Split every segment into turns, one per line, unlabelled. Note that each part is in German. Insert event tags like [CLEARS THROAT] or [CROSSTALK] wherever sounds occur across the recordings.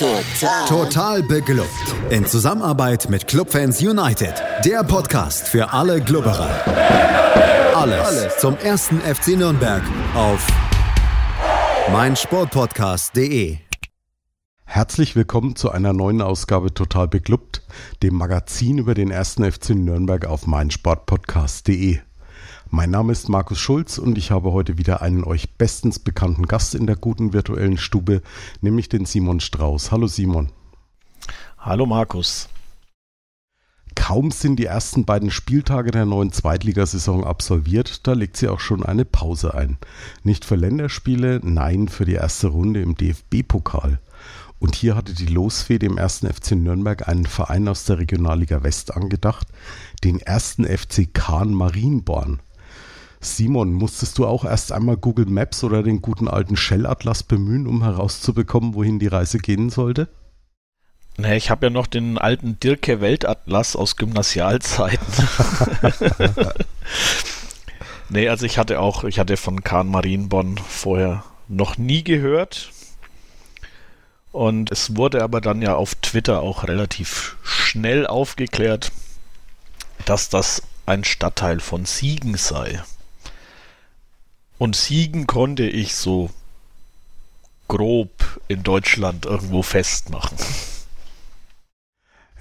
Total. Total beglückt. In Zusammenarbeit mit Clubfans United. Der Podcast für alle Glubberer. Alles, Alles zum ersten FC Nürnberg auf meinsportpodcast.de.
Herzlich willkommen zu einer neuen Ausgabe Total beglückt, dem Magazin über den ersten FC Nürnberg auf meinsportpodcast.de. Mein Name ist Markus Schulz und ich habe heute wieder einen euch bestens bekannten Gast in der guten virtuellen Stube, nämlich den Simon Strauß. Hallo Simon.
Hallo Markus.
Kaum sind die ersten beiden Spieltage der neuen Zweitligasaison absolviert, da legt sie auch schon eine Pause ein. Nicht für Länderspiele, nein für die erste Runde im DFB-Pokal. Und hier hatte die Losfee dem ersten FC Nürnberg einen Verein aus der Regionalliga West angedacht, den ersten FC Kahn Marienborn. Simon, musstest du auch erst einmal Google Maps oder den guten alten Shell-Atlas bemühen, um herauszubekommen, wohin die Reise gehen sollte?
Nee, ich habe ja noch den alten Dirke Weltatlas aus Gymnasialzeiten. [LAUGHS] nee, also ich hatte auch, ich hatte von Kahn Marienborn vorher noch nie gehört. Und es wurde aber dann ja auf Twitter auch relativ schnell aufgeklärt, dass das ein Stadtteil von Siegen sei. Und Siegen konnte ich so grob in Deutschland irgendwo festmachen.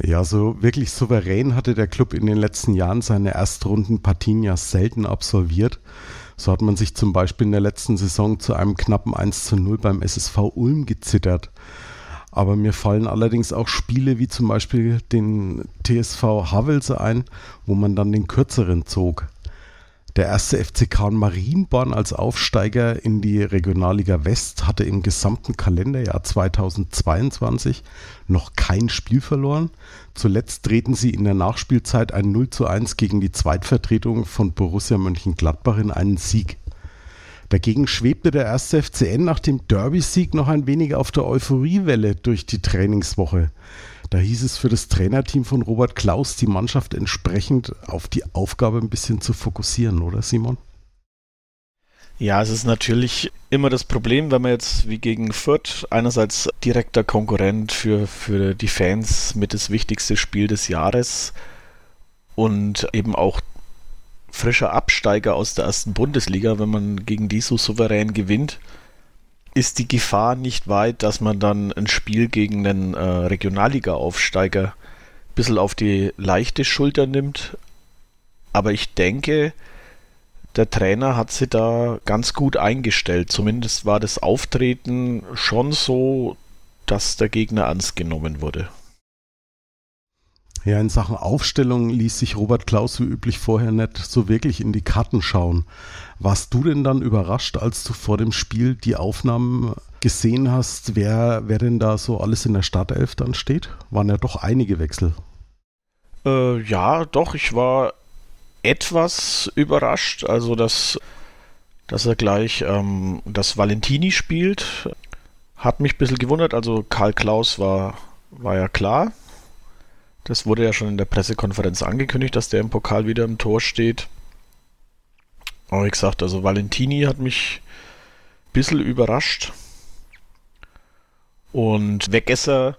Ja, so wirklich souverän hatte der Club in den letzten Jahren seine Erstrunden-Partien ja selten absolviert. So hat man sich zum Beispiel in der letzten Saison zu einem knappen 1 zu 0 beim SSV Ulm gezittert. Aber mir fallen allerdings auch Spiele wie zum Beispiel den TSV Havelse ein, wo man dann den kürzeren zog. Der erste FC Kahn Marienborn als Aufsteiger in die Regionalliga West hatte im gesamten Kalenderjahr 2022 noch kein Spiel verloren. Zuletzt drehten sie in der Nachspielzeit ein 0 zu 1 gegen die Zweitvertretung von Borussia Mönchengladbach in einen Sieg. Dagegen schwebte der erste FCN nach dem Derby-Sieg noch ein wenig auf der Euphoriewelle durch die Trainingswoche. Da hieß es für das Trainerteam von Robert Klaus, die Mannschaft entsprechend auf die Aufgabe ein bisschen zu fokussieren, oder Simon?
Ja, es ist natürlich immer das Problem, wenn man jetzt wie gegen Fürth einerseits direkter Konkurrent für, für die Fans mit das wichtigste Spiel des Jahres und eben auch frischer Absteiger aus der ersten Bundesliga, wenn man gegen die so souverän gewinnt, ist die Gefahr nicht weit, dass man dann ein Spiel gegen einen äh, Regionalliga-Aufsteiger ein bisschen auf die leichte Schulter nimmt. Aber ich denke, der Trainer hat sie da ganz gut eingestellt. Zumindest war das Auftreten schon so, dass der Gegner ernst genommen wurde.
Ja, in Sachen Aufstellung ließ sich Robert Klaus wie üblich vorher nicht so wirklich in die Karten schauen. Warst du denn dann überrascht, als du vor dem Spiel die Aufnahmen gesehen hast, wer, wer denn da so alles in der Startelf dann steht? Waren ja doch einige Wechsel.
Äh, ja, doch, ich war etwas überrascht. Also, dass, dass er gleich ähm, das Valentini spielt, hat mich ein bisschen gewundert. Also, Karl Klaus war, war ja klar. Das wurde ja schon in der Pressekonferenz angekündigt, dass der im Pokal wieder im Tor steht. Aber wie gesagt, also Valentini hat mich ein bisschen überrascht. Und Wegesser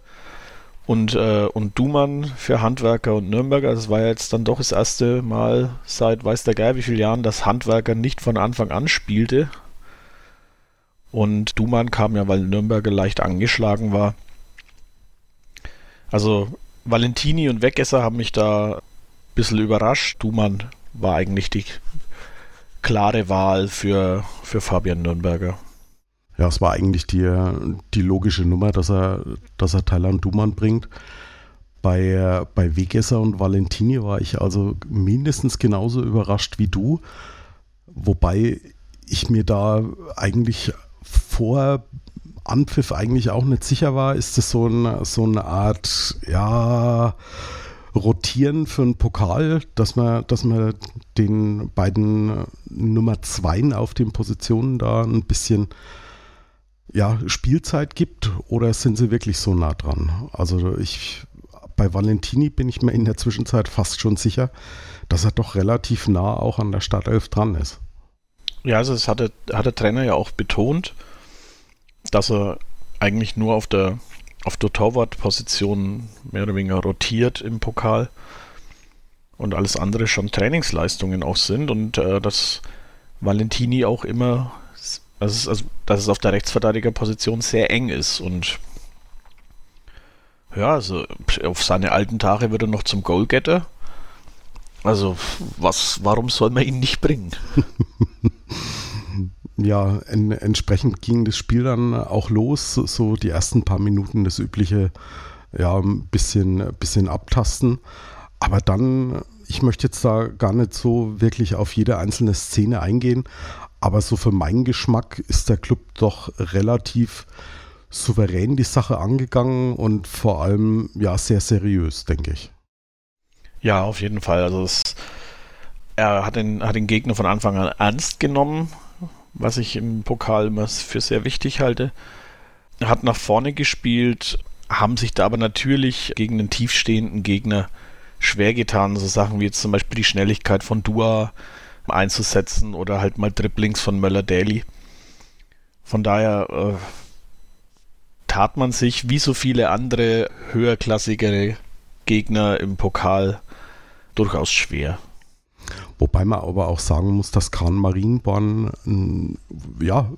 und, äh, und Dumann für Handwerker und Nürnberger, das war ja jetzt dann doch das erste Mal seit weiß der Geil wie vielen Jahren, dass Handwerker nicht von Anfang an spielte. Und Dumann kam ja, weil Nürnberger leicht angeschlagen war. Also Valentini und Wegesser haben mich da ein bisschen überrascht. Dumann war eigentlich die klare Wahl für, für Fabian Nürnberger.
Ja, es war eigentlich die, die logische Nummer, dass er, dass er Thailand Duman bringt. Bei, bei Wegesser und Valentini war ich also mindestens genauso überrascht wie du. Wobei ich mir da eigentlich vor Anpfiff eigentlich auch nicht sicher war. Ist das so, ein, so eine Art, ja, rotieren für einen Pokal, dass man, dass man den beiden Nummer 2 auf den Positionen da ein bisschen ja, Spielzeit gibt oder sind sie wirklich so nah dran? Also ich bei Valentini bin ich mir in der Zwischenzeit fast schon sicher, dass er doch relativ nah auch an der Startelf dran ist.
Ja, also das hat der, hat der Trainer ja auch betont, dass er eigentlich nur auf der auf der Torwartposition mehr oder weniger rotiert im Pokal und alles andere schon Trainingsleistungen auch sind und äh, dass Valentini auch immer, also, also dass es auf der Rechtsverteidigerposition sehr eng ist und ja, also auf seine alten Tage wird er noch zum Goalgetter. Also, was, warum soll man ihn nicht bringen? [LAUGHS]
ja, en, entsprechend ging das Spiel dann auch los. So die ersten paar Minuten das übliche, ja, ein bisschen, bisschen abtasten. Aber dann, ich möchte jetzt da gar nicht so wirklich auf jede einzelne Szene eingehen. Aber so für meinen Geschmack ist der Club doch relativ souverän die Sache angegangen und vor allem ja sehr seriös, denke ich.
Ja, auf jeden Fall. Also es, er hat den, hat den Gegner von Anfang an ernst genommen, was ich im Pokal immer für sehr wichtig halte. Hat nach vorne gespielt, haben sich da aber natürlich gegen den tiefstehenden Gegner schwer getan. So Sachen wie jetzt zum Beispiel die Schnelligkeit von Dua einzusetzen oder halt mal Dribblings von Möller-Daly. Von daher äh, tat man sich wie so viele andere höherklassigere Gegner im Pokal durchaus schwer.
Wobei man aber auch sagen muss, dass Kahn Marienborn ein, ja,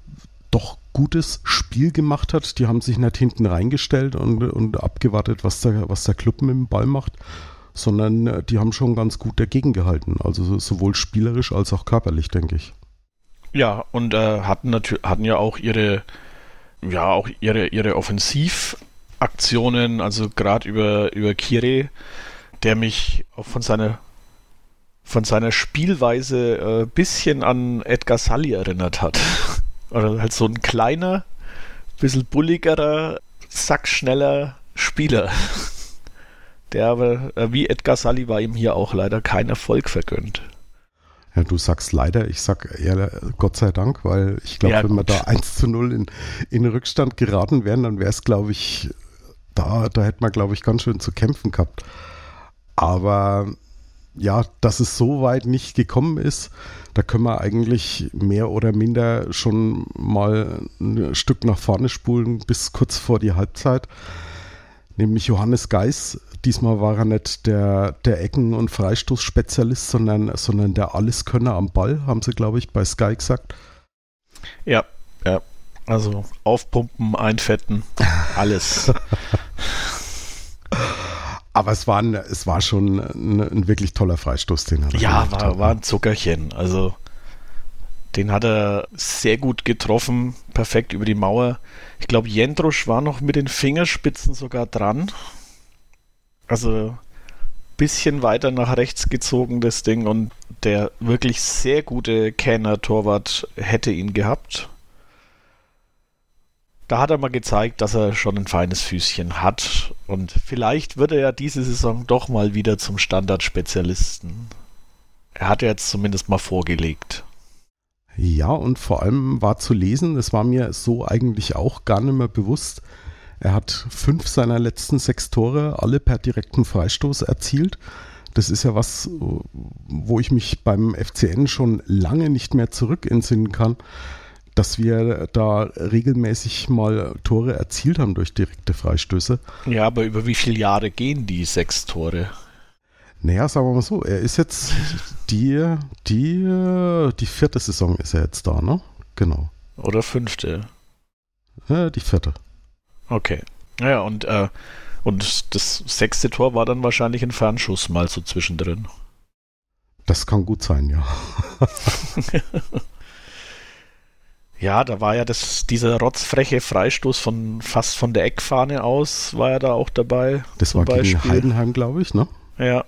doch gutes Spiel gemacht hat. Die haben sich nicht hinten reingestellt und, und abgewartet, was der, was der Club mit dem Ball macht, sondern die haben schon ganz gut dagegen gehalten. Also sowohl spielerisch als auch körperlich, denke ich.
Ja, und äh, hatten, natürlich, hatten ja auch ihre ja auch ihre, ihre Offensivaktionen, also gerade über, über Kire, der mich von seiner von seiner Spielweise ein äh, bisschen an Edgar Sully erinnert hat. [LAUGHS] Oder halt so ein kleiner, bisschen bulligerer, sackschneller Spieler. [LAUGHS] Der aber, äh, wie Edgar Sully, war ihm hier auch leider kein Erfolg vergönnt.
Ja, du sagst leider, ich sag eher Gott sei Dank, weil ich glaube, ja, wenn wir da 1 zu 0 in, in Rückstand geraten wären, dann wäre es, glaube ich, da, da hätte man, glaube ich, ganz schön zu kämpfen gehabt. Aber ja, dass es so weit nicht gekommen ist, da können wir eigentlich mehr oder minder schon mal ein Stück nach vorne spulen bis kurz vor die Halbzeit. Nämlich Johannes Geis Diesmal war er nicht der, der Ecken- und Freistoßspezialist, sondern, sondern der Alleskönner am Ball, haben sie, glaube ich, bei Sky gesagt.
Ja, ja. Also aufpumpen, einfetten, alles. [LAUGHS]
Aber es war, ein, es war schon ein, ein wirklich toller Freistoß, den
er Ja, war, hat. war ein Zuckerchen. Also den hat er sehr gut getroffen, perfekt über die Mauer. Ich glaube, Jendrusch war noch mit den Fingerspitzen sogar dran. Also bisschen weiter nach rechts gezogen, das Ding, und der wirklich sehr gute Kenner-Torwart hätte ihn gehabt. Da hat er mal gezeigt, dass er schon ein feines Füßchen hat. Und vielleicht wird er ja diese Saison doch mal wieder zum Standardspezialisten. Er hat jetzt zumindest mal vorgelegt.
Ja, und vor allem war zu lesen, das war mir so eigentlich auch gar nicht mehr bewusst, er hat fünf seiner letzten sechs Tore alle per direkten Freistoß erzielt. Das ist ja was, wo ich mich beim FCN schon lange nicht mehr zurück entsinnen kann, dass wir da regelmäßig mal Tore erzielt haben durch direkte Freistöße.
Ja, aber über wie viele Jahre gehen die sechs Tore?
Naja, sagen wir mal so, er ist jetzt die, die, die vierte Saison ist er jetzt da, ne? Genau.
Oder fünfte?
Ja, die vierte.
Okay. Naja, und, äh, und das sechste Tor war dann wahrscheinlich ein Fernschuss mal so zwischendrin.
Das kann gut sein, ja. [LAUGHS]
ja, da war ja das, dieser rotzfreche Freistoß von fast von der Eckfahne aus, war ja da auch dabei.
Das war Beispiel. gegen Heidenheim, glaube ich, ne?
Ja.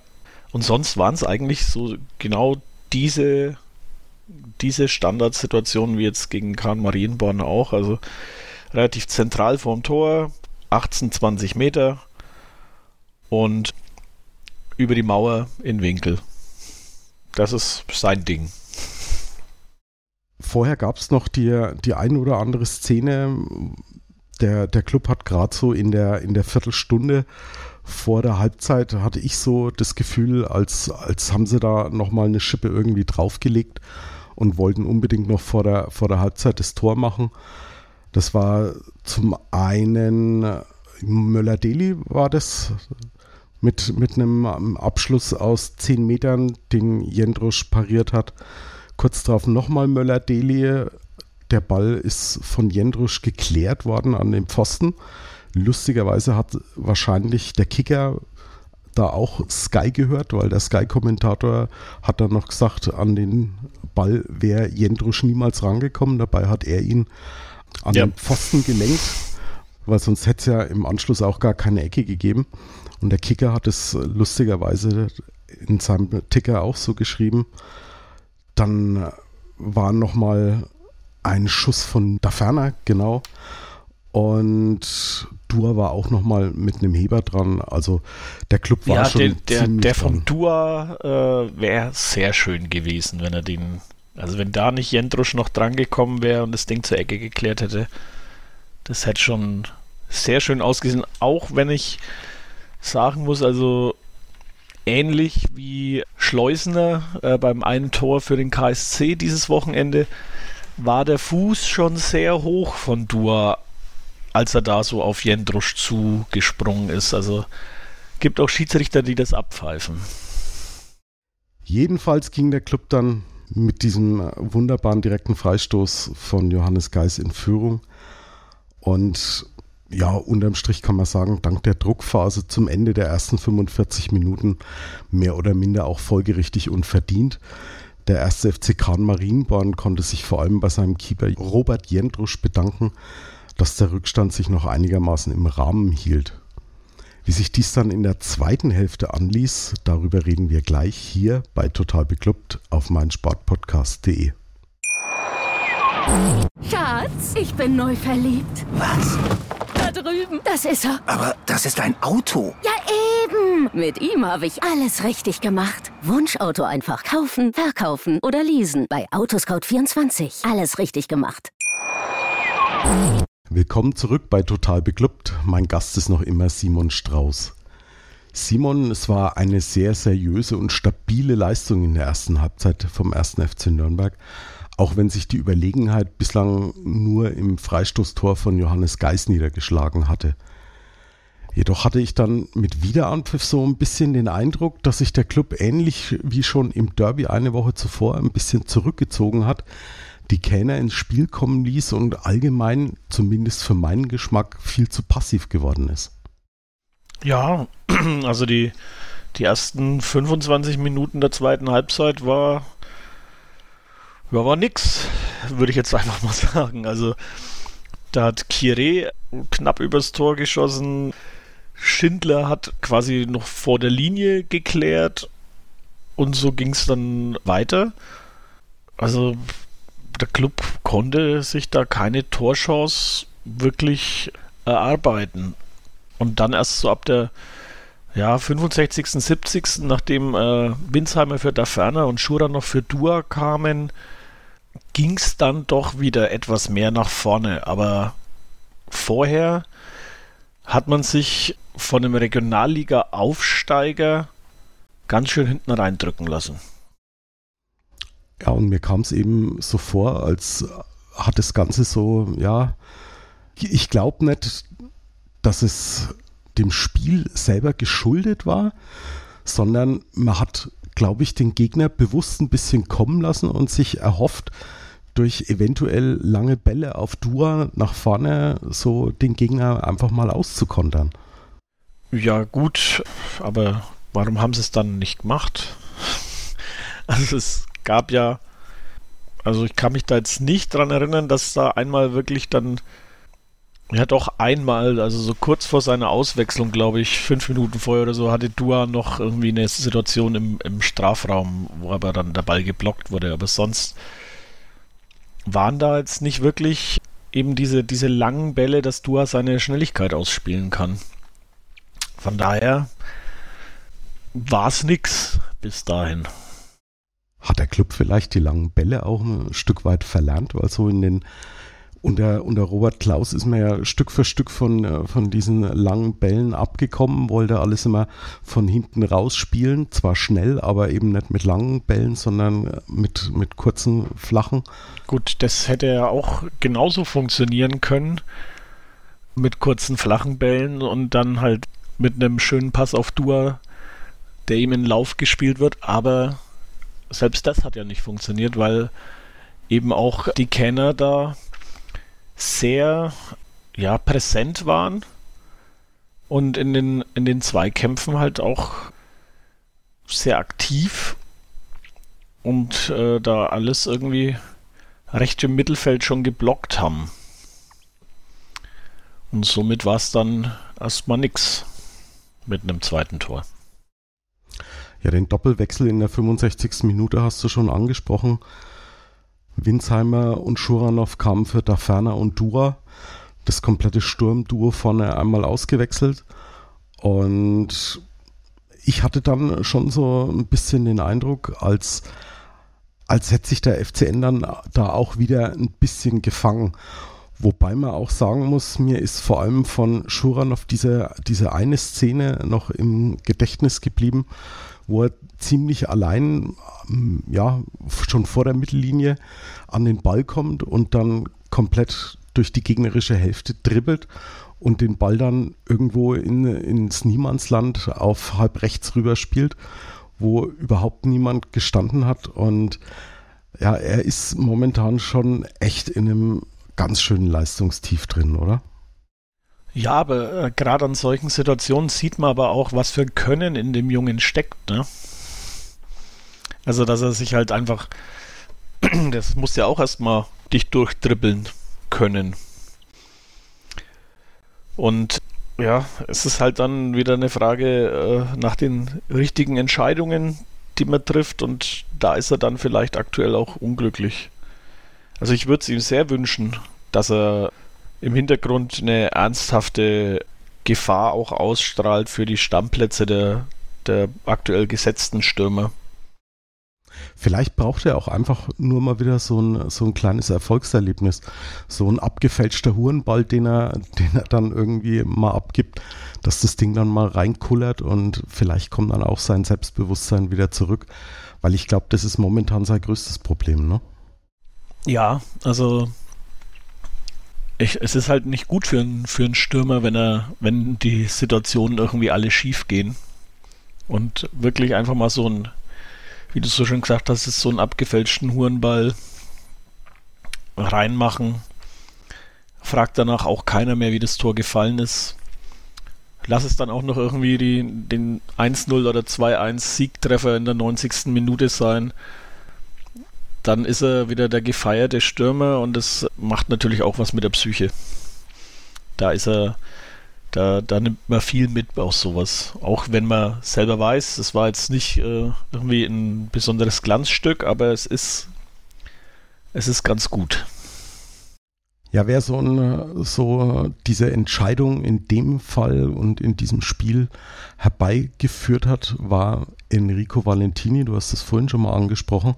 Und sonst waren es eigentlich so genau diese, diese Standardsituationen wie jetzt gegen Kahn Marienborn auch. Also relativ zentral vorm Tor, 18, 20 Meter und über die Mauer in Winkel. Das ist sein Ding.
Vorher gab es noch die, die ein oder andere Szene. Der, der Club hat gerade so in der, in der Viertelstunde vor der Halbzeit hatte ich so das Gefühl, als, als haben sie da nochmal eine Schippe irgendwie draufgelegt und wollten unbedingt noch vor der, vor der Halbzeit das Tor machen. Das war zum einen Möller-Deli war das mit, mit einem Abschluss aus 10 Metern, den Jendrusch pariert hat. Kurz darauf nochmal Möller-Deli. Der Ball ist von Jendrusch geklärt worden an den Pfosten. Lustigerweise hat wahrscheinlich der Kicker da auch Sky gehört, weil der Sky-Kommentator hat dann noch gesagt, an den Ball wäre Jendrusch niemals rangekommen. Dabei hat er ihn an ja. den Pfosten gelenkt, weil sonst hätte es ja im Anschluss auch gar keine Ecke gegeben. Und der Kicker hat es lustigerweise in seinem Ticker auch so geschrieben. Dann war nochmal ein Schuss von Daferner, genau. Und Dua war auch nochmal mit einem Heber dran. Also der Club war ja, schon.
Der, der, der von Dua äh, wäre sehr schön gewesen, wenn er den. Also wenn da nicht Jendrusch noch dran gekommen wäre und das Ding zur Ecke geklärt hätte. Das hätte schon sehr schön ausgesehen. Auch wenn ich sagen muss, also ähnlich wie Schleusener äh, beim einen Tor für den KSC dieses Wochenende, war der Fuß schon sehr hoch von Dua als er da so auf Jendrusch zugesprungen ist. Also gibt auch Schiedsrichter, die das abpfeifen.
Jedenfalls ging der Club dann mit diesem wunderbaren direkten Freistoß von Johannes Geis in Führung. Und ja, unterm Strich kann man sagen, dank der Druckphase zum Ende der ersten 45 Minuten mehr oder minder auch folgerichtig und verdient. Der erste FC Kahn Marienborn konnte sich vor allem bei seinem Keeper Robert Jendrusch bedanken, dass der Rückstand sich noch einigermaßen im Rahmen hielt. Wie sich dies dann in der zweiten Hälfte anließ, darüber reden wir gleich hier bei Total Beklubbt auf meinsportpodcast.de.
Schatz, ich bin neu verliebt.
Was?
Drüben. Das ist er.
Aber das ist ein Auto.
Ja, eben. Mit ihm habe ich alles richtig gemacht. Wunschauto einfach kaufen, verkaufen oder leasen. Bei Autoscout24. Alles richtig gemacht.
Willkommen zurück bei Total Beklubbt. Mein Gast ist noch immer Simon Strauß. Simon, es war eine sehr seriöse und stabile Leistung in der ersten Halbzeit vom ersten FC Nürnberg, auch wenn sich die Überlegenheit bislang nur im Freistoßtor von Johannes Geis niedergeschlagen hatte. Jedoch hatte ich dann mit Wiederanpfiff so ein bisschen den Eindruck, dass sich der Club ähnlich wie schon im Derby eine Woche zuvor ein bisschen zurückgezogen hat, die Kellner ins Spiel kommen ließ und allgemein, zumindest für meinen Geschmack, viel zu passiv geworden ist.
Ja, [CLEARS THROAT] also die, die ersten 25 Minuten der zweiten Halbzeit war, ja, war nix, würde ich jetzt [LAUGHS] einfach mal sagen. Also da hat Kire knapp übers Tor geschossen. Schindler hat quasi noch vor der Linie geklärt und so ging es dann weiter. Also der Club konnte sich da keine Torchance wirklich erarbeiten. Und dann erst so ab der ja, 65., 70., nachdem äh, Winsheimer für Daferner und Schura noch für Dua kamen, ging es dann doch wieder etwas mehr nach vorne. Aber vorher hat man sich von einem Regionalliga-Aufsteiger ganz schön hinten reindrücken lassen.
Ja, und mir kam es eben so vor, als hat das Ganze so, ja, ich glaube nicht, dass es dem Spiel selber geschuldet war, sondern man hat, glaube ich, den Gegner bewusst ein bisschen kommen lassen und sich erhofft, durch eventuell lange Bälle auf Dua nach vorne so den Gegner einfach mal auszukontern.
Ja, gut, aber warum haben sie es dann nicht gemacht? [LAUGHS] Also es gab ja, also ich kann mich da jetzt nicht dran erinnern, dass da einmal wirklich dann, ja doch einmal, also so kurz vor seiner Auswechslung, glaube ich, fünf Minuten vorher oder so, hatte Dua noch irgendwie eine Situation im, im Strafraum, wo aber dann der Ball geblockt wurde. Aber sonst waren da jetzt nicht wirklich eben diese, diese langen Bälle, dass Dua seine Schnelligkeit ausspielen kann. Von daher war es nix bis dahin.
Hat der Club vielleicht die langen Bälle auch ein Stück weit verlernt? Weil so in den unter, unter Robert Klaus ist man ja Stück für Stück von, äh, von diesen langen Bällen abgekommen, wollte alles immer von hinten raus spielen, zwar schnell, aber eben nicht mit langen Bällen, sondern äh, mit, mit kurzen, flachen.
Gut, das hätte ja auch genauso funktionieren können, mit kurzen flachen Bällen und dann halt mit einem schönen Pass auf Dua, der ihm in Lauf gespielt wird. Aber selbst das hat ja nicht funktioniert, weil eben auch die Kenner da sehr ja, präsent waren und in den, in den Zweikämpfen halt auch sehr aktiv und äh, da alles irgendwie recht im Mittelfeld schon geblockt haben. Und somit war es dann erstmal nix mit einem zweiten Tor.
Ja, den Doppelwechsel in der 65. Minute hast du schon angesprochen. Winsheimer und Schuranov kamen für Daferna und Dura. Das komplette Sturmduo vorne einmal ausgewechselt. Und ich hatte dann schon so ein bisschen den Eindruck, als, als hätte sich der FCN dann da auch wieder ein bisschen gefangen. Wobei man auch sagen muss, mir ist vor allem von Schuranov diese, diese eine Szene noch im Gedächtnis geblieben, wo er ziemlich allein, ja, schon vor der Mittellinie an den Ball kommt und dann komplett durch die gegnerische Hälfte dribbelt und den Ball dann irgendwo in, ins Niemandsland auf halb rechts rüber spielt, wo überhaupt niemand gestanden hat. Und ja, er ist momentan schon echt in einem ganz schönen Leistungstief drin, oder?
Ja, aber äh, gerade an solchen Situationen sieht man aber auch, was für Können in dem Jungen steckt. Ne? Also, dass er sich halt einfach, [CLEARS THROAT] das muss ja auch erstmal dich durchdribbeln können. Und ja, es ist halt dann wieder eine Frage äh, nach den richtigen Entscheidungen, die man trifft. Und da ist er dann vielleicht aktuell auch unglücklich. Also ich würde es ihm sehr wünschen, dass er im Hintergrund eine ernsthafte Gefahr auch ausstrahlt für die Stammplätze der, der aktuell gesetzten Stürmer.
Vielleicht braucht er auch einfach nur mal wieder so ein, so ein kleines Erfolgserlebnis. So ein abgefälschter Hurenball, den er, den er dann irgendwie mal abgibt, dass das Ding dann mal reinkullert und vielleicht kommt dann auch sein Selbstbewusstsein wieder zurück. Weil ich glaube, das ist momentan sein größtes Problem, ne?
Ja, also ich, es ist halt nicht gut für, einen, für einen Stürmer, wenn er, wenn die Situationen irgendwie alle schief gehen. Und wirklich einfach mal so ein wie du so schon gesagt hast, ist so einen abgefälschten Hurenball reinmachen. Fragt danach auch keiner mehr, wie das Tor gefallen ist. Lass es dann auch noch irgendwie die, den 1-0 oder 2-1 Siegtreffer in der 90. Minute sein. Dann ist er wieder der gefeierte Stürmer und das macht natürlich auch was mit der Psyche. Da ist er da, da nimmt man viel mit aus sowas. Auch wenn man selber weiß, es war jetzt nicht äh, irgendwie ein besonderes Glanzstück, aber es ist, es ist ganz gut.
Ja, wer so, eine, so diese Entscheidung in dem Fall und in diesem Spiel herbeigeführt hat, war Enrico Valentini. Du hast es vorhin schon mal angesprochen.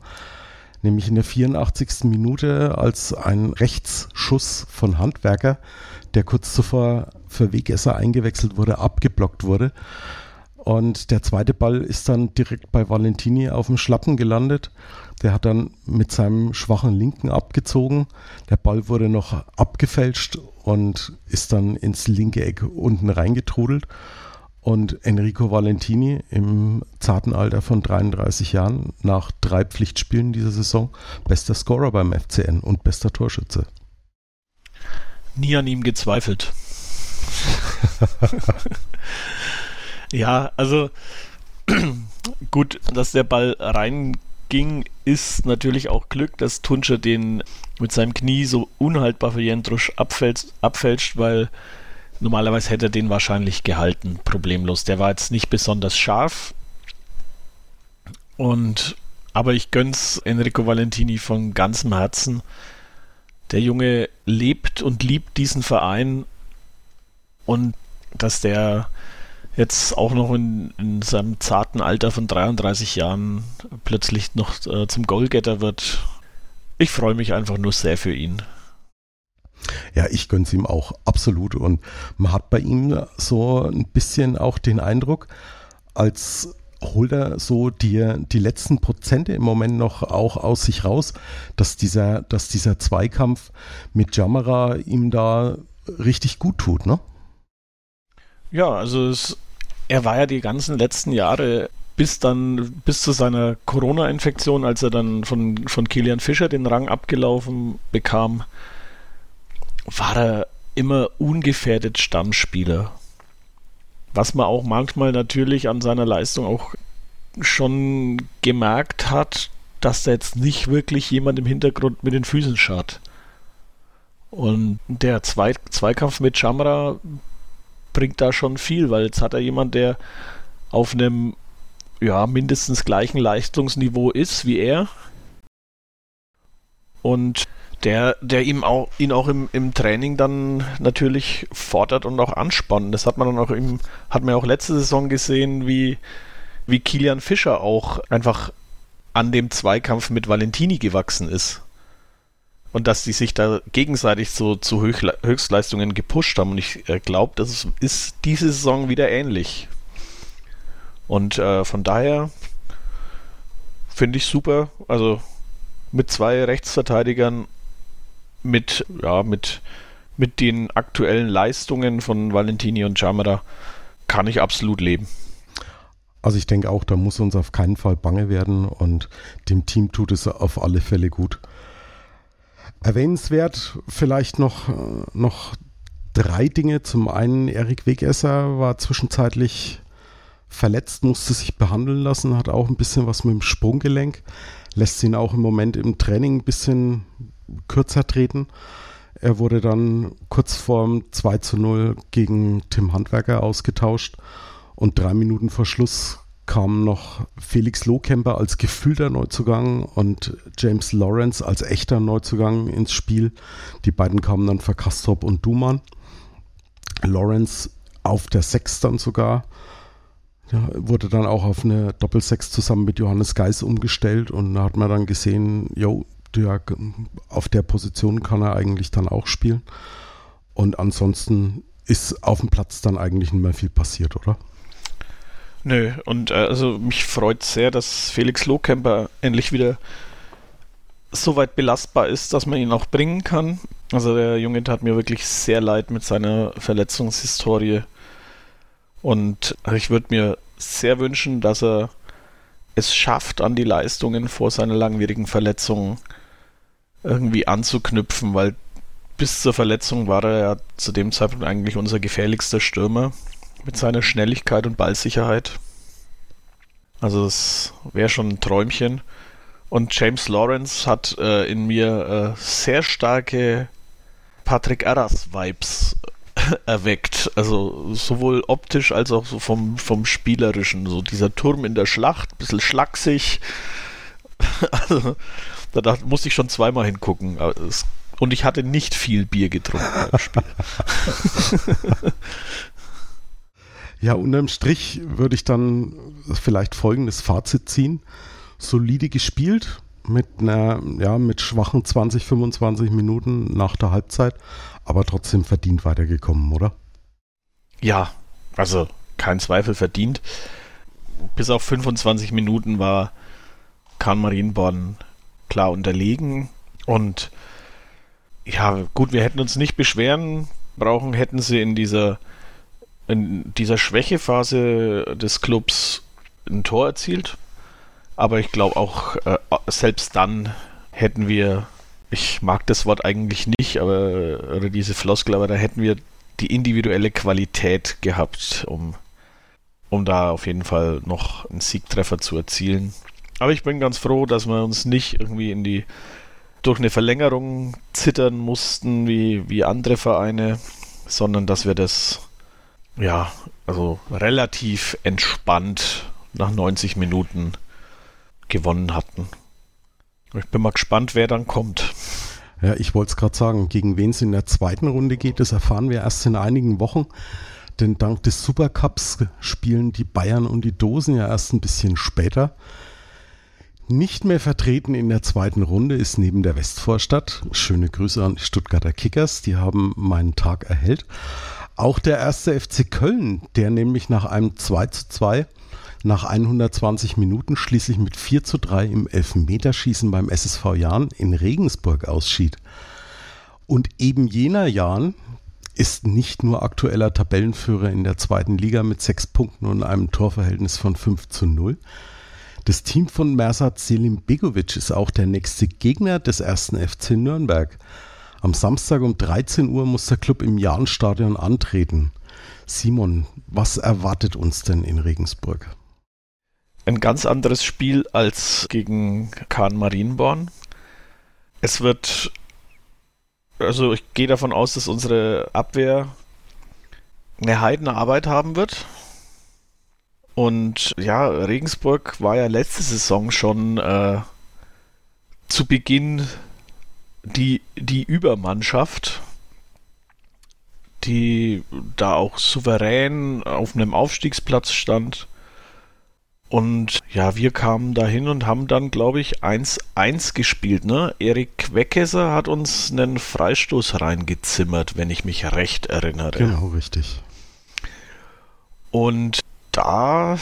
Nämlich in der 84. Minute als ein Rechtsschuss von Handwerker, der kurz zuvor für Wegesser eingewechselt wurde, abgeblockt wurde. Und der zweite Ball ist dann direkt bei Valentini auf dem Schlappen gelandet. Der hat dann mit seinem schwachen Linken abgezogen. Der Ball wurde noch abgefälscht und ist dann ins linke Eck unten reingetrudelt. Und Enrico Valentini im zarten Alter von 33 Jahren nach drei Pflichtspielen dieser Saison bester Scorer beim FCN und bester Torschütze.
Nie an ihm gezweifelt. [LAUGHS] ja, also gut, dass der Ball reinging, ist natürlich auch Glück, dass Tunscher den mit seinem Knie so unhaltbar für Jentrusch abfälscht, abfälscht, weil normalerweise hätte er den wahrscheinlich gehalten, problemlos. Der war jetzt nicht besonders scharf. Und aber ich gönn's Enrico Valentini von ganzem Herzen. Der Junge lebt und liebt diesen Verein und dass der jetzt auch noch in, in seinem zarten Alter von 33 Jahren plötzlich noch äh, zum Goalgetter wird. Ich freue mich einfach nur sehr für ihn.
Ja, ich gönn's ihm auch absolut. Und man hat bei ihm so ein bisschen auch den Eindruck, als holt er so die, die letzten Prozente im Moment noch auch aus sich raus, dass dieser, dass dieser Zweikampf mit Jamara ihm da richtig gut tut, ne?
Ja, also es, er war ja die ganzen letzten Jahre bis dann, bis zu seiner Corona-Infektion, als er dann von, von Kilian Fischer den Rang abgelaufen bekam, war er immer ungefährdet Stammspieler. Was man auch manchmal natürlich an seiner Leistung auch schon gemerkt hat, dass da jetzt nicht wirklich jemand im Hintergrund mit den Füßen schaut. Und der Zwei Zweikampf mit Chamra bringt da schon viel, weil jetzt hat er jemand, der auf einem ja, mindestens gleichen Leistungsniveau ist wie er. Und der, der ihm auch, ihn auch im, im Training dann natürlich fordert und auch anspannt. Das hat man dann auch im, hat man auch letzte Saison gesehen, wie, wie Kilian Fischer auch einfach an dem Zweikampf mit Valentini gewachsen ist. Und dass die sich da gegenseitig so zu Höchstleistungen gepusht haben. Und ich äh, glaube, das ist diese Saison wieder ähnlich. Und äh, von daher finde ich super. Also mit zwei Rechtsverteidigern, mit, ja, mit, mit den aktuellen Leistungen von Valentini und Chamara kann ich absolut leben.
Also ich denke auch, da muss uns auf keinen Fall bange werden und dem Team tut es auf alle Fälle gut. Erwähnenswert vielleicht noch, äh, noch drei Dinge. Zum einen, Erik Wegesser war zwischenzeitlich verletzt, musste sich behandeln lassen, hat auch ein bisschen was mit dem Sprunggelenk, lässt ihn auch im Moment im Training ein bisschen kürzer treten. Er wurde dann kurz vor 2 zu 0 gegen Tim Handwerker ausgetauscht und drei Minuten vor Schluss kamen noch Felix Lohkemper als gefühlter Neuzugang und James Lawrence als echter Neuzugang ins Spiel. Die beiden kamen dann für Kastrop und Duman. Lawrence auf der Sechs dann sogar ja, wurde dann auch auf eine Doppelsechs zusammen mit Johannes Geis umgestellt und da hat man dann gesehen, jo, ja, auf der Position kann er eigentlich dann auch spielen. Und ansonsten ist auf dem Platz dann eigentlich nicht mehr viel passiert, oder?
Nö, und äh, also mich freut sehr, dass Felix Lohkemper endlich wieder so weit belastbar ist, dass man ihn auch bringen kann. Also der Junge tat mir wirklich sehr leid mit seiner Verletzungshistorie. Und ich würde mir sehr wünschen, dass er es schafft, an die Leistungen vor seiner langwierigen Verletzung irgendwie anzuknüpfen, weil bis zur Verletzung war er ja zu dem Zeitpunkt eigentlich unser gefährlichster Stürmer mit seiner Schnelligkeit und Ballsicherheit. Also das wäre schon ein Träumchen. Und James Lawrence hat äh, in mir äh, sehr starke Patrick Arras-Vibes [LAUGHS] erweckt. Also sowohl optisch als auch so vom, vom Spielerischen. So dieser Turm in der Schlacht, bisschen schlaksig. [LAUGHS] also, da musste ich schon zweimal hingucken. Und ich hatte nicht viel Bier getrunken beim Spiel. [LAUGHS]
ja, unterm Strich würde ich dann vielleicht folgendes Fazit ziehen. Solide gespielt, mit einer, ja, mit schwachen 20, 25 Minuten nach der Halbzeit, aber trotzdem verdient weitergekommen, oder?
Ja, also kein Zweifel verdient. Bis auf 25 Minuten war Karl Marienborn klar unterlegen und ja, gut, wir hätten uns nicht beschweren brauchen, hätten sie in dieser in dieser Schwächephase des Clubs ein Tor erzielt. Aber ich glaube auch, äh, selbst dann hätten wir, ich mag das Wort eigentlich nicht, aber oder diese Floskel, aber da hätten wir die individuelle Qualität gehabt, um, um da auf jeden Fall noch einen Siegtreffer zu erzielen. Aber ich bin ganz froh, dass wir uns nicht irgendwie in die durch eine Verlängerung zittern mussten wie, wie andere Vereine, sondern dass wir das ja, also relativ entspannt nach 90 Minuten gewonnen hatten. Ich bin mal gespannt, wer dann kommt.
Ja, ich wollte es gerade sagen, gegen wen es in der zweiten Runde geht, das erfahren wir erst in einigen Wochen. Denn dank des Supercups spielen die Bayern und die Dosen ja erst ein bisschen später. Nicht mehr vertreten in der zweiten Runde ist neben der Westvorstadt. Schöne Grüße an die Stuttgarter Kickers, die haben meinen Tag erhellt. Auch der erste FC Köln, der nämlich nach einem 2 zu 2 nach 120 Minuten schließlich mit 4 zu 3 im Elfmeterschießen beim SSV Jahn in Regensburg ausschied. Und eben jener Jahn ist nicht nur aktueller Tabellenführer in der zweiten Liga mit sechs Punkten und einem Torverhältnis von 5 zu 0. Das Team von Mersat Selim Begovic ist auch der nächste Gegner des ersten FC Nürnberg. Am Samstag um 13 Uhr muss der Club im Jahnstadion antreten. Simon, was erwartet uns denn in Regensburg?
Ein ganz anderes Spiel als gegen Kahn Marienborn. Es wird also ich gehe davon aus, dass unsere Abwehr eine heidene Arbeit haben wird. Und ja, Regensburg war ja letzte Saison schon äh, zu Beginn die, die Übermannschaft, die da auch souverän auf einem Aufstiegsplatz stand. Und ja, wir kamen dahin und haben dann, glaube ich, 1-1 gespielt. Ne? Erik Weckesser hat uns einen Freistoß reingezimmert, wenn ich mich recht erinnere.
Genau, richtig.
Und da,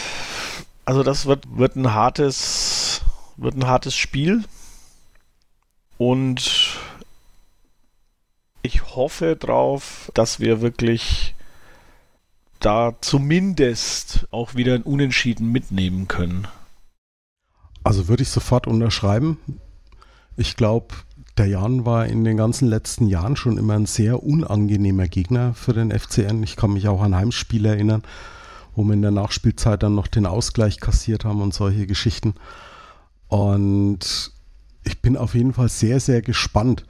also das wird, wird ein hartes, wird ein hartes Spiel. Und ich hoffe drauf, dass wir wirklich da zumindest auch wieder ein Unentschieden mitnehmen können.
Also würde ich sofort unterschreiben. Ich glaube, der Jan war in den ganzen letzten Jahren schon immer ein sehr unangenehmer Gegner für den FCN. Ich kann mich auch an Heimspiele erinnern, wo wir in der Nachspielzeit dann noch den Ausgleich kassiert haben und solche Geschichten. Und ich bin auf jeden Fall sehr, sehr gespannt.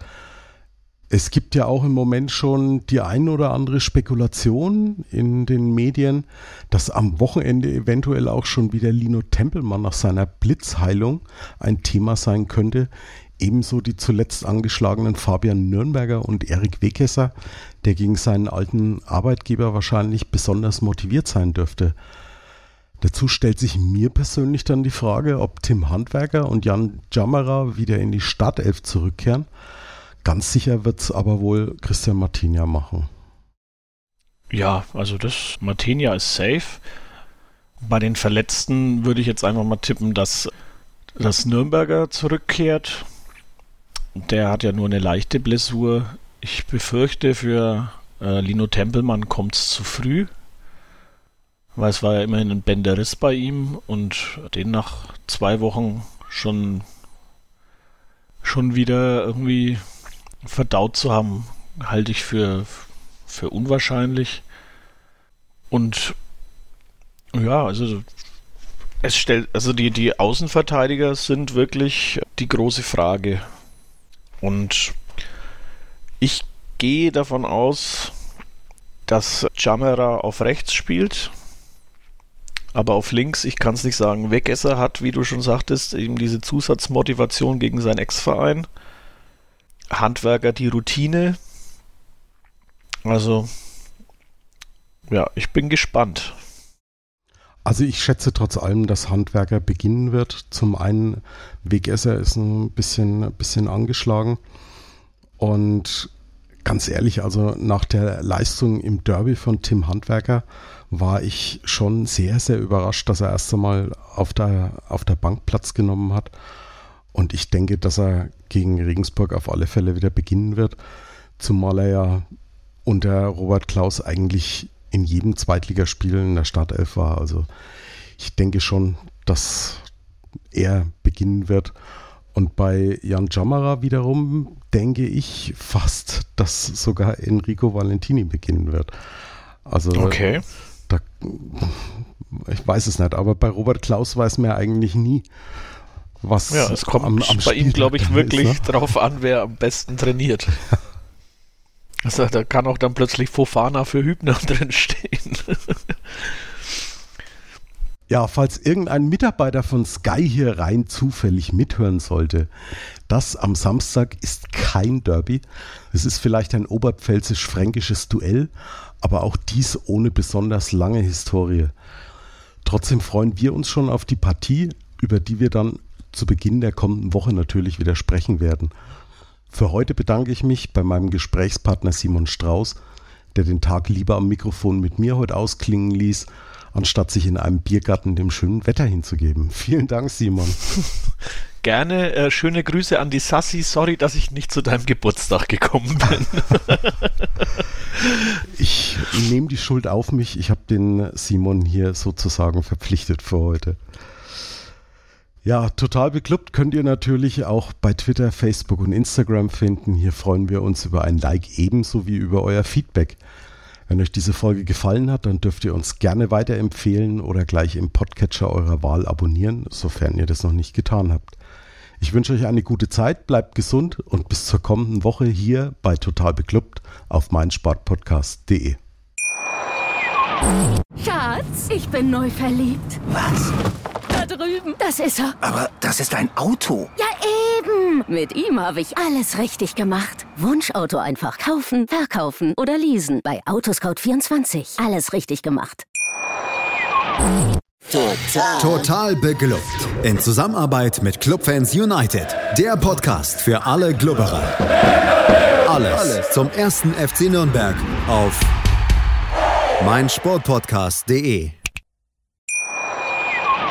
Es gibt ja auch im Moment schon die ein oder andere Spekulation in den Medien, dass am Wochenende eventuell auch schon wieder Lino Tempelmann nach seiner Blitzheilung ein Thema sein könnte. Ebenso die zuletzt angeschlagenen Fabian Nürnberger und Erik Wekesser, der gegen seinen alten Arbeitgeber wahrscheinlich besonders motiviert sein dürfte. Dazu stellt sich mir persönlich dann die Frage, ob Tim Handwerker und Jan Jammerer wieder in die Startelf zurückkehren Ganz sicher wird es aber wohl Christian Martinia machen.
Ja, also das Martinia ist safe. Bei den Verletzten würde ich jetzt einfach mal tippen, dass das Nürnberger zurückkehrt. Der hat ja nur eine leichte Blessur. Ich befürchte, für äh, Lino Tempelmann kommt es zu früh. Weil es war ja immerhin ein Bänderriss bei ihm und den nach zwei Wochen schon, schon wieder irgendwie verdaut zu haben, halte ich für, für unwahrscheinlich. Und ja, also es stellt, also die, die Außenverteidiger sind wirklich die große Frage. Und ich gehe davon aus, dass Jamera auf rechts spielt, aber auf links, ich kann es nicht sagen, Wegesser hat, wie du schon sagtest, eben diese Zusatzmotivation gegen seinen Ex-Verein. Handwerker die Routine. Also, ja, ich bin gespannt.
Also ich schätze trotz allem, dass Handwerker beginnen wird. Zum einen, Wegesser ist ein bisschen, bisschen angeschlagen. Und ganz ehrlich, also nach der Leistung im Derby von Tim Handwerker war ich schon sehr, sehr überrascht, dass er erst einmal auf der, auf der Bank Platz genommen hat. Und ich denke, dass er gegen Regensburg auf alle Fälle wieder beginnen wird, zumal er ja unter Robert Klaus eigentlich in jedem Zweitligaspiel in der Startelf war. Also ich denke schon, dass er beginnen wird. Und bei Jan Jamara wiederum denke ich fast, dass sogar Enrico Valentini beginnen wird. Also
okay.
da, ich weiß es nicht, aber bei Robert Klaus weiß man ja eigentlich nie, was
ja, es kommt am, am bei ihm, glaube ich, wirklich ist, ne? drauf an, wer am besten trainiert. [LAUGHS] also, da kann auch dann plötzlich Fofana für Hübner [LAUGHS] drinstehen.
Ja, falls irgendein Mitarbeiter von Sky hier rein zufällig mithören sollte, das am Samstag ist kein Derby. Es ist vielleicht ein oberpfälzisch-fränkisches Duell, aber auch dies ohne besonders lange Historie. Trotzdem freuen wir uns schon auf die Partie, über die wir dann zu Beginn der kommenden Woche natürlich wieder sprechen werden. Für heute bedanke ich mich bei meinem Gesprächspartner Simon Strauß, der den Tag lieber am Mikrofon mit mir heute ausklingen ließ, anstatt sich in einem Biergarten dem schönen Wetter hinzugeben. [LAUGHS] Vielen Dank, Simon. [LAUGHS]
gerne. Äh, schöne Grüße an die Sassi. Sorry, dass ich nicht zu deinem Geburtstag gekommen bin. [LAUGHS]
ich nehme die Schuld auf mich. Ich habe den Simon hier sozusagen verpflichtet für heute. Ja, total bekloppt könnt ihr natürlich auch bei Twitter, Facebook und Instagram finden. Hier freuen wir uns über ein Like ebenso wie über euer Feedback. Wenn euch diese Folge gefallen hat, dann dürft ihr uns gerne weiterempfehlen oder gleich im Podcatcher eurer Wahl abonnieren, sofern ihr das noch nicht getan habt. Ich wünsche euch eine gute Zeit, bleibt gesund und bis zur kommenden Woche hier bei Total Beklubbt auf meinsportpodcast.de.
Schatz, ich bin neu verliebt.
Was?
Da drüben. Das ist er.
Aber das ist ein Auto.
Ja, eben. Mit ihm habe ich alles richtig gemacht. Wunschauto einfach kaufen, verkaufen oder leasen. Bei Autoscout24. Alles richtig gemacht.
Total. Total beglückt. In Zusammenarbeit mit Clubfans United. Der Podcast für alle Glubberer. Alles, Alles zum ersten FC Nürnberg auf meinsportpodcast.de.